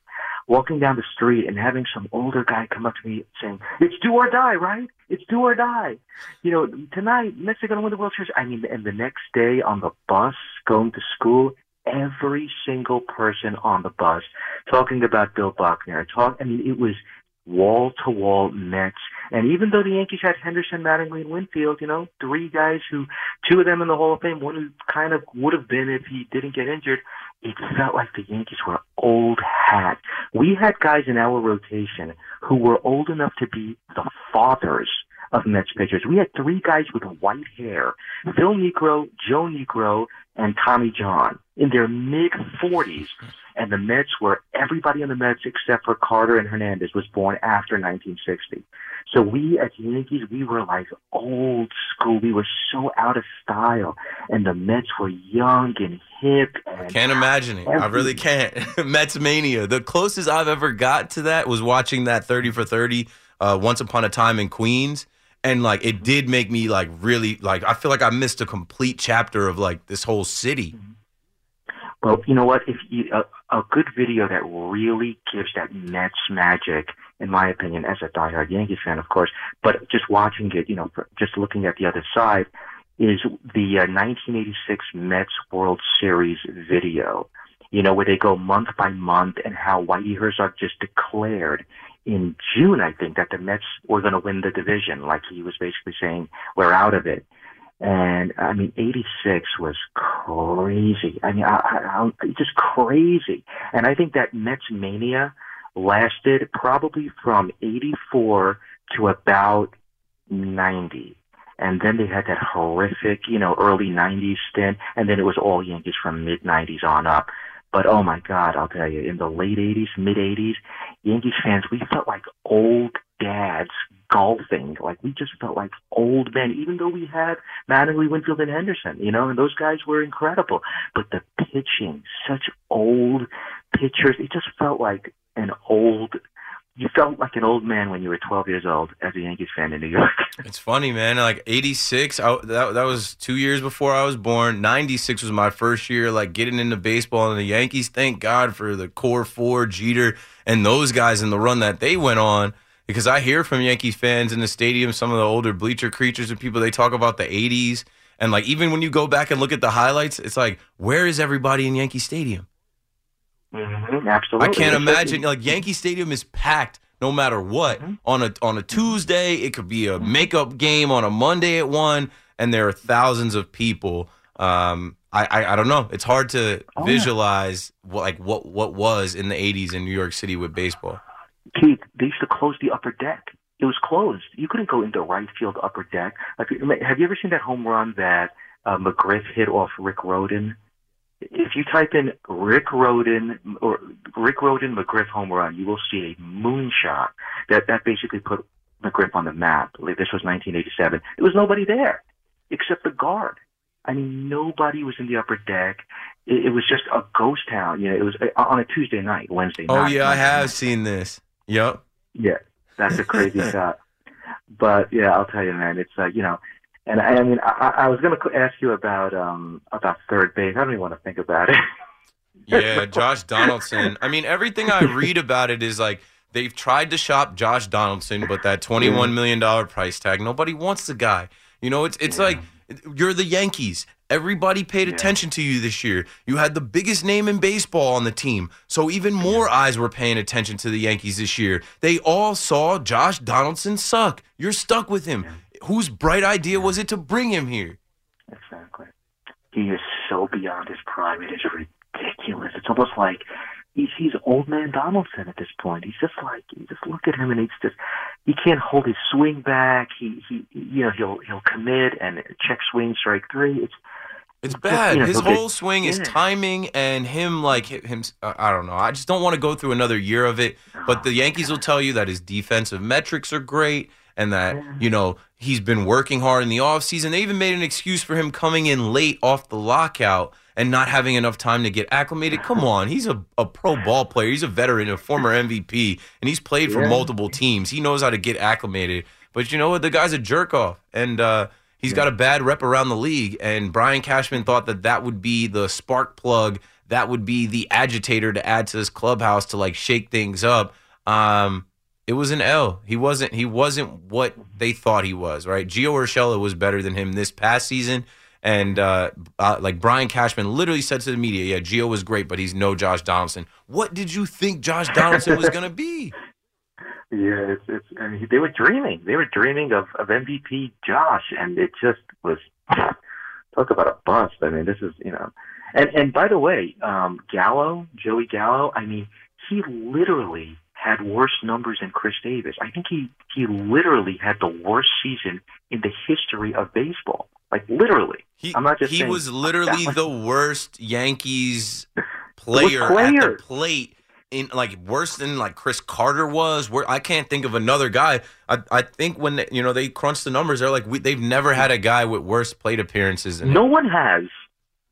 walking down the street and having some older guy come up to me saying, it's do or die, right? It's do or die. You know, tonight, Mets are going to win the World Series. I mean, and the next day on the bus going to school, every single person on the bus talking about Bill Buckner. Talk, I mean, it was wall to wall Mets. And even though the Yankees had Henderson, Mattingly, and Winfield, you know, three guys who, two of them in the Hall of Fame, one who kind of would have been if he didn't get injured, it felt like the Yankees were old hat. We had guys in our rotation who were old enough to be the fathers of Mets pitchers. We had three guys with white hair, Phil Niekro, Joe Niekro, and Tommy John in their mid 40s. And the Mets were, everybody on the Mets except for Carter and Hernandez was born after 1960. So we as Yankees, we were like old school. We were so out of style. And the Mets were young and hip. And Can't imagine it. I really can't. Mets mania. The closest I've ever got to that was watching that 30 for 30 uh, once upon a time in Queens. And like it did make me like really like I feel like I missed a complete chapter of like this whole city. Well, you know what? If you, a, a good video that really gives that Mets magic, in my opinion, as a diehard Yankees fan, of course, but just watching it, you know, just looking at the other side, is the uh, 1986 Mets World Series video. You know, where they go month by month and how Whitey Herzog just declared in June, I think, that the Mets were going to win the division. Like he was basically saying, we're out of it. And I mean, 86 was crazy. I mean, I, I, I, just crazy. And I think that Mets mania lasted probably from 84 to about 90. And then they had that horrific, you know, early 90s stint. And then it was all Yankees from mid 90s on up. But oh my God, I'll tell you, in the late 80s, mid 80s, Yankees fans, we felt like old dads golfing. Like we just felt like old men, even though we had Mattingly, Winfield, and Henderson, you know, and those guys were incredible. But the pitching, such old pitchers, it just felt like an old. You felt like an old man when you were 12 years old as a Yankees fan in New York. It's funny, man. Like '86, I, that that was two years before I was born. '96 was my first year, like getting into baseball, and the Yankees. Thank God for the core four, Jeter, and those guys in the run that they went on. Because I hear from Yankees fans in the stadium, some of the older bleacher creatures and people, they talk about the '80s, and like even when you go back and look at the highlights, it's like, where is everybody in Yankee Stadium? Mm-hmm, absolutely. I can't imagine like Yankee Stadium is packed no matter what. On a on a Tuesday, it could be a makeup game on a Monday at one, and there are thousands of people Um, I, I I don't know. It's hard to Oh, yeah. visualize what like what what was in the '80s in New York City with baseball. Keith, they used to close the upper deck. It was closed. You couldn't go into right field upper deck. Like, have you ever seen that home run that uh, McGriff hit off Rick Rhoden? If you type in Rick Rhoden or Rick Rhoden McGriff home run, you will see a moonshot that that basically put McGriff on the map. Like, This was 1987. There was nobody there except the guard. I mean, nobody was in the upper deck. It, it was just a ghost town. You know, it was uh, on a Tuesday night, Wednesday Oh night. Oh yeah, I night. have seen this. Yep. Yeah, that's a crazy shot. But yeah, I'll tell you, man, it's uh, you know, and I, I mean, I, I was going to ask you about um about third base. I don't even want to think about it. Yeah, Josh Donaldson. I mean, everything I read about it is like they've tried to shop Josh Donaldson, but that twenty-one million dollar price tag, nobody wants the guy. You know, it's it's like you're the Yankees. Everybody paid attention to you this year. You had the biggest name in baseball on the team, so even more eyes were paying attention to the Yankees this year. They all saw Josh Donaldson suck. You're stuck with him. Whose bright idea was it to bring him here? exactly. He is so beyond his prime. It is ridiculous. It's almost like he's he's old man Donaldson at this point. He's just like you just look at him and he's just he can't hold his swing back. He he you know he'll he'll commit and check swing strike three. It's It's bad. you His he'll whole swing is timing and him like him. uh, I don't know. I just don't want to go through another year of it. But the Yankees will tell you that his defensive metrics are great and that you know he's been working hard in the offseason. They even made an excuse for him coming in late off the lockout and not having enough time to get acclimated. Come on, he's a, a pro ball player. He's a veteran, a former MVP, and he's played for Yeah. multiple teams. He knows how to get acclimated. But you know what? The guy's a jerk off, and uh, he's got a bad rep around the league. And Brian Cashman thought that that would be the spark plug, that would be the agitator to add to this clubhouse to like shake things up. Um, it was an L. He wasn't. He wasn't what they thought he was. Right? Gio Urshela was better than him this past season. And uh, uh, like Brian Cashman literally said to the media, "Yeah, Gio was great, but he's no Josh Donaldson." What did you think Josh Donaldson was going to be? Yeah, it's it's. I mean, they were dreaming. They were dreaming of of MVP Josh, and it just was. Talk about a bust. I mean, this is you know, and and by the way, um, Gallo, Joey Gallo. I mean, he literally had worse numbers than Chris Davis. I think he he literally had the worst season in the history of baseball. Like literally. He, I'm not just he saying was literally the worst Yankees player at the player. plate in like worse than like Chris Carter was. Where I can't think of another guy. I I think when they, you know they crunch the numbers, they're like we, they've never had a guy with worse plate appearances No one has.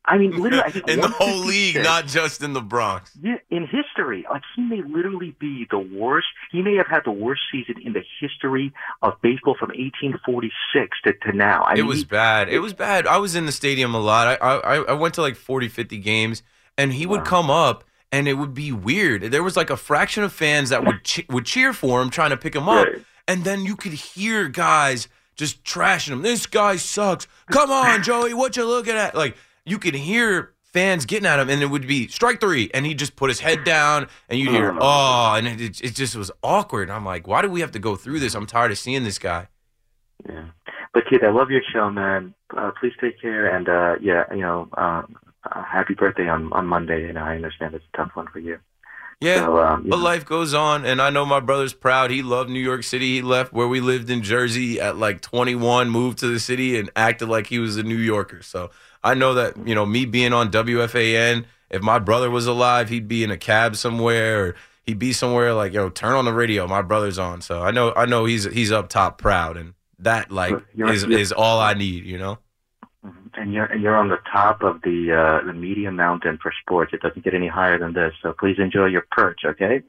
I mean, literally, I think in the whole league, not just in the Bronx. Yeah, in history, like he may literally be the worst. He may have had the worst season in the history of baseball from 1846 to, to now. I it mean, was bad. It was bad. I was in the stadium a lot. I I, I went to like 40, 50 games, and he would come up, and it would be weird. There was like a fraction of fans that would che- would cheer for him, trying to pick him up, and then you could hear guys just trashing him. This guy sucks. Come on, Joey, what you looking at? Like you could hear fans getting at him, and it would be strike three, and he'd just put his head down, and you'd hear oh, and it, it, it just was awkward. I'm like, why do we have to go through this? I'm tired of seeing this guy. Yeah, But kid, I love your show, man. Uh, please take care, and uh, yeah, you know, uh, uh, happy birthday on on Monday. And I understand it's a tough one for you. Yeah, So, um, but know. life goes on, and I know my brother's proud. He loved New York City. He left where we lived in Jersey at like 21, moved to the city, and acted like he was a New Yorker. So I know that you know me being on WFAN. If my brother was alive, he'd be in a cab somewhere, or he'd be somewhere like yo, turn on the radio. My brother's on. So I know, I know he's he's up top, proud, and that like You're- is you're- is all I need. You know. And you're you're on the top of the uh, the media mountain for sports. It doesn't get any higher than this. So please enjoy your perch, okay?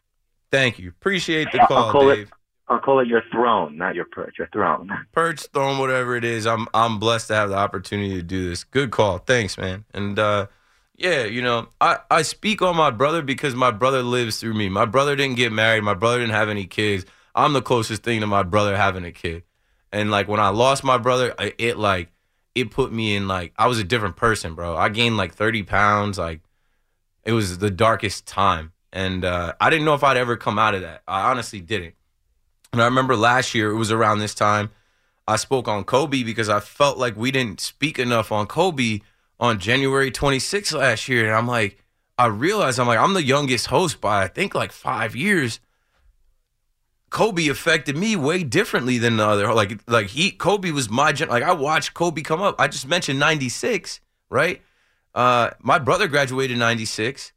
Thank you. Appreciate the call, I'll call Dave. it I'll call it your throne, not your perch. Your throne. perch, throne, whatever it is. I'm I'm blessed to have the opportunity to do this. Good call. Thanks, man. And uh yeah, you know, I, I speak on my brother because my brother lives through me. My brother didn't get married. My brother didn't have any kids. I'm the closest thing to my brother having a kid. And like when I lost my brother, it like it put me in like I was a different person, bro. I gained like 30 pounds. Like it was the darkest time. And uh, I didn't know if I'd ever come out of that. I honestly didn't. And I remember last year, it was around this time, I spoke on Kobe because I felt like we didn't speak enough on Kobe on January 26th last year, and I'm like, I realized I'm like, I'm the youngest host by I think like five years. Kobe affected me way differently than the other. Like, like he Kobe was my gen. Like I watched Kobe come up. I just mentioned '96, right? Uh, my brother graduated '96,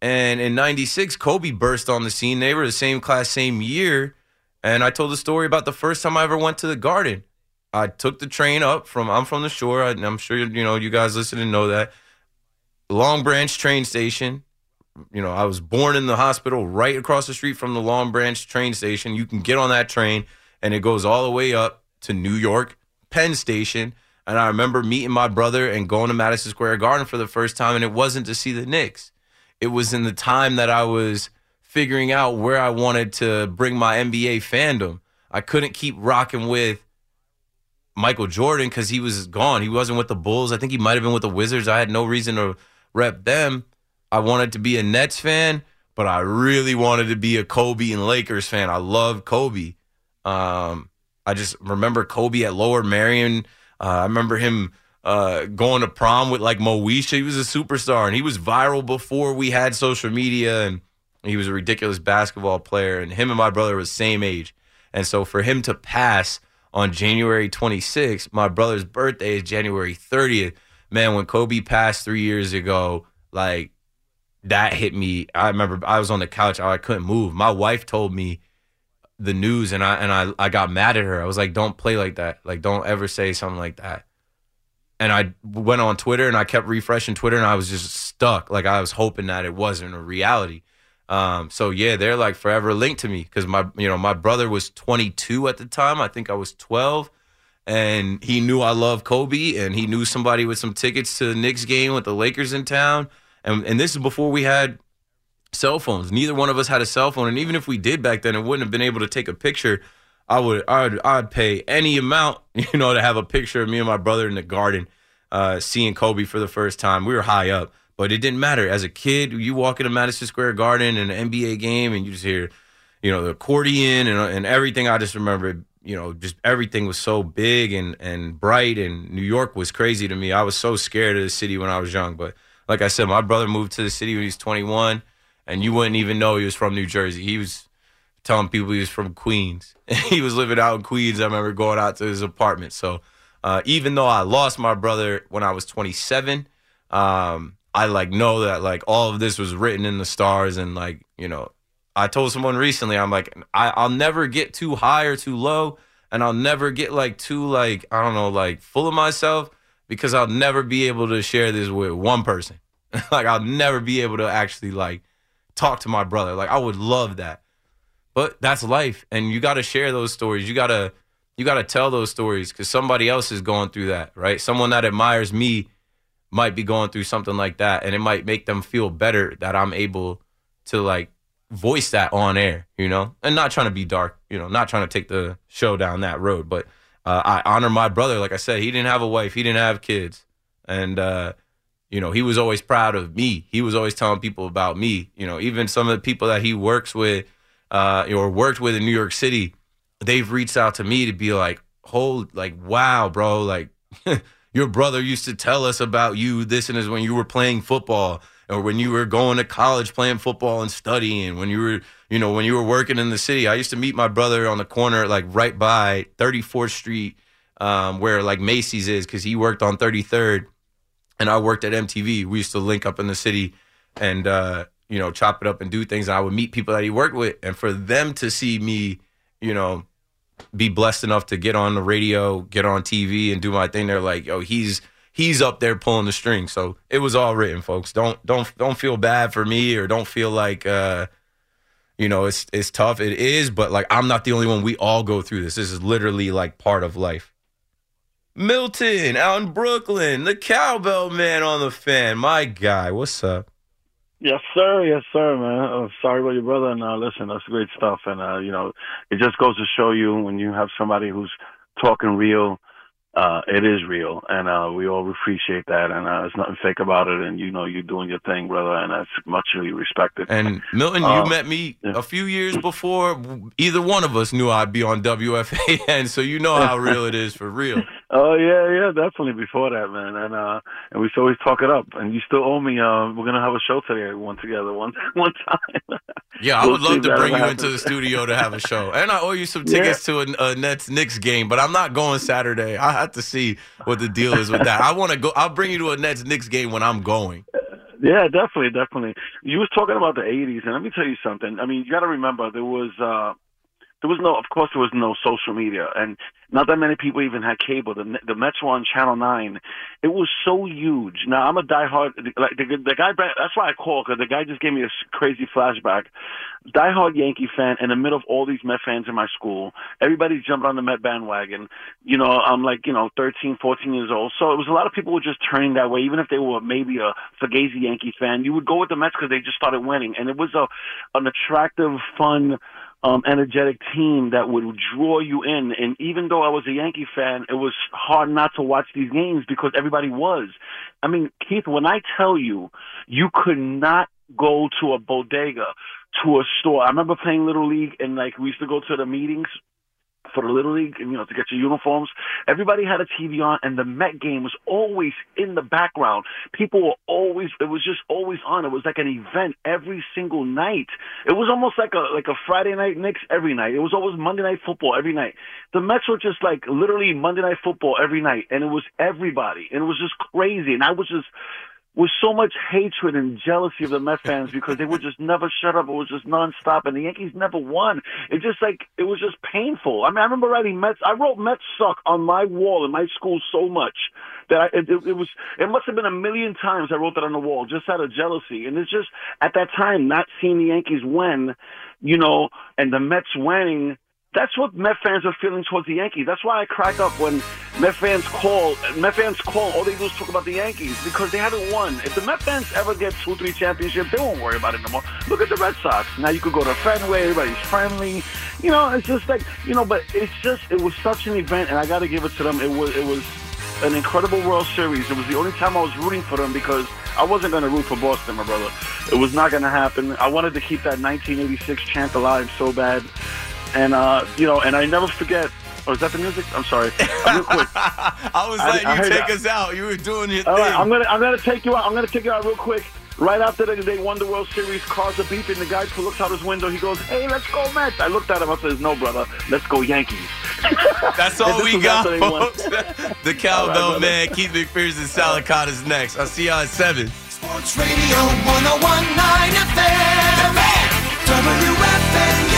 and in '96, Kobe burst on the scene. They were the same class, same year. And I told the story about the first time I ever went to the Garden. I took the train up from. I'm from the shore. I, I'm sure you know you guys listening know that. Long Branch train station. You know, I was born in the hospital right across the street from the Long Branch train station. You can get on that train, and it goes all the way up to New York Penn Station. And I remember meeting my brother and going to Madison Square Garden for the first time, and it wasn't to see the Knicks. It was in the time that I was figuring out where I wanted to bring my NBA fandom. I couldn't keep rocking with Michael Jordan because he was gone. He wasn't with the Bulls. I think he might have been with the Wizards. I had no reason to rep them. I wanted to be a Nets fan, but I really wanted to be a Kobe and Lakers fan. I love Kobe. Um, I just remember Kobe at Lower Merion. Uh, I remember him uh, going to prom with like Moesha. He was a superstar and he was viral before we had social media and he was a ridiculous basketball player. And him and my brother was same age. And so for him to pass on January 26th, my brother's birthday is January 30th. Man, when Kobe passed three years ago, like that hit me. I remember I was on the couch, I couldn't move. My wife told me the news and I and I, I got mad at her. I was like, don't play like that. Like don't ever say something like that. And I went on Twitter and I kept refreshing Twitter and I was just stuck. Like I was hoping that it wasn't a reality. Um, so yeah, they're like forever linked to me because my you know my brother was 22 at the time. I think I was 12, and he knew I loved Kobe, and he knew somebody with some tickets to the Knicks game with the Lakers in town. And and this is before we had cell phones. Neither one of us had a cell phone, and even if we did back then, it wouldn't have been able to take a picture. I would I'd I'd pay any amount, you know, to have a picture of me and my brother in the garden, uh, seeing Kobe for the first time. We were high up. But it didn't matter. As a kid, you walk into Madison Square Garden in an NBA game and you just hear, you know, the accordion and, and everything. I just remember, you know, just everything was so big and, and bright. And New York was crazy to me. I was so scared of the city when I was young. But like I said, my brother moved to the city when he was 21, and you wouldn't even know he was from New Jersey. He was telling people he was from Queens. he was living out in Queens. I remember going out to his apartment. So uh, even though I lost my brother when I was 27, um, I like know that like all of this was written in the stars and like you know I told someone recently I'm like I, I'll never get too high or too low and I'll never get like too like I don't know like full of myself because I'll never be able to share this with one person. Like I'll never be able to actually like talk to my brother. Like I would love that. But that's life and you got to share those stories. You got to you got to tell those stories because somebody else is going through that right? Someone that admires me might be going through something like that and it might make them feel better that I'm able to like voice that on air, you know? And not trying to be dark, you know, not trying to take the show down that road, but uh, I honor my brother like I said, he didn't have a wife, he didn't have kids. And uh you know, he was always proud of me. He was always telling people about me, you know, even some of the people that he works with uh or worked with in New York City, they've reached out to me to be like, "Hold like wow, bro, like your brother used to tell us about you this and this when you were playing football or when you were going to college playing football and studying when you were you know when you were working in the city i used to meet my brother on the corner like right by 34th street um, where like macy's is because he worked on 33rd and i worked at mtv we used to link up in the city and uh, you know chop it up and do things and i would meet people that he worked with and for them to see me you know be blessed enough to get on the radio, get on TV, and do my thing. They're like, "Yo, he's he's up there pulling the strings." So it was all written, folks. Don't don't don't feel bad for me, or don't feel like uh, you know it's it's tough. It is, but like I'm not the only one. We all go through this. This is literally like part of life. Milton out in Brooklyn, the cowbell man on the fan. My guy, what's up? Yes, sir. Yes, sir, man. Uh, sorry about your brother. And uh, listen, that's great stuff. And uh, you know, it just goes to show you when you have somebody who's talking real, uh, it is real, and uh, we all appreciate that. And uh, there's nothing fake about it. And you know, you're doing your thing, brother, and that's muchly respected. And Milton, you Um, met me a few years before either one of us knew I'd be on WFAN, so you know how real it is for real. Oh yeah, yeah, definitely before that, man. And uh and we used to always talk it up. And you still owe me uh we're gonna have a show today one together one one time. Yeah, I We'll would love to bring you ever into the studio to have a show, and I owe you some tickets to a, a Nets Knicks game, but I'm not going Saturday. I have to see what the deal is with that. I want to go. I'll bring you to a Nets Knicks game when I'm going. Yeah, definitely, definitely. You was talking about the '80s, and let me tell you something. I mean, you got to remember there was uh there was no, of course, there was no social media, and not that many people even had cable. The the Mets were on Channel Nine. It was so huge. Now I'm a diehard. Like the, the guy, that's why I called because the guy just gave me a crazy flashback. Diehard Yankee fan in the middle of all these Met fans in my school. Everybody jumped on the Met bandwagon. You know, I'm like, you know, 13, 14 years old. So it was a lot of people were just turning that way. Even if they were maybe a Fugazi Yankee fan, you would go with the Mets because they just started winning, and it was a an attractive, fun um, energetic team that would draw you in. And even though I was a Yankee fan, it was hard not to watch these games because everybody was. I mean, Keith, when I tell you, you could not go to a bodega, to a store. I remember playing Little League and like we used to go to the meetings for the Little League, and you know, to get your uniforms. Everybody had a TV on, and the Met game was always in the background. People were always, it was just always on. It was like an event every single night. It was almost like a like a Friday night Knicks every night. It was always Monday night football every night. The Mets were just like literally Monday night football every night, and it was everybody, and it was just crazy. And I was just with so much hatred and jealousy of the Met fans because they would just never shut up. It was just nonstop, and the Yankees never won. It just like it was just painful. I mean, I remember writing Mets. I wrote Mets suck on my wall in my school so much that I, it, it was. It must have been a million times I wrote that on the wall just out of jealousy. And it's just at that time not seeing the Yankees win, you know, and the Mets winning. That's what Met fans are feeling towards the Yankees. That's why I crack up when Met fans call. Met fans call. All they do is talk about the Yankees because they haven't won. If the Met fans ever get two, three championships, they won't worry about it no more. Look at the Red Sox. Now you could go to Fenway. Everybody's friendly. You know, it's just like you know. But it's just it was such an event, and I got to give it to them. It was it was an incredible World Series. It was the only time I was rooting for them because I wasn't going to root for Boston, my brother. It was not going to happen. I wanted to keep that 1986 chant alive so bad, and uh, you know, and I never forget. Oh, is that the music? I'm sorry. Uh, real quick. I was I- letting I you heard take that. us out. You were doing your All thing. right, I'm gonna I'm gonna take you out. I'm gonna take you out real quick. Right after they, they won the World Series, cars are beeping. The guy who looks out his window, he goes, "Hey, let's go Mets." I looked at him. I said, "No, brother, let's go Yankees." That's all we got, after they won. folks. the Cowbell All right, brother. Man, Keith McPherson, Sal Licata is next. I'll see y'all at 7. Sports Radio 1019 FM. WFAN,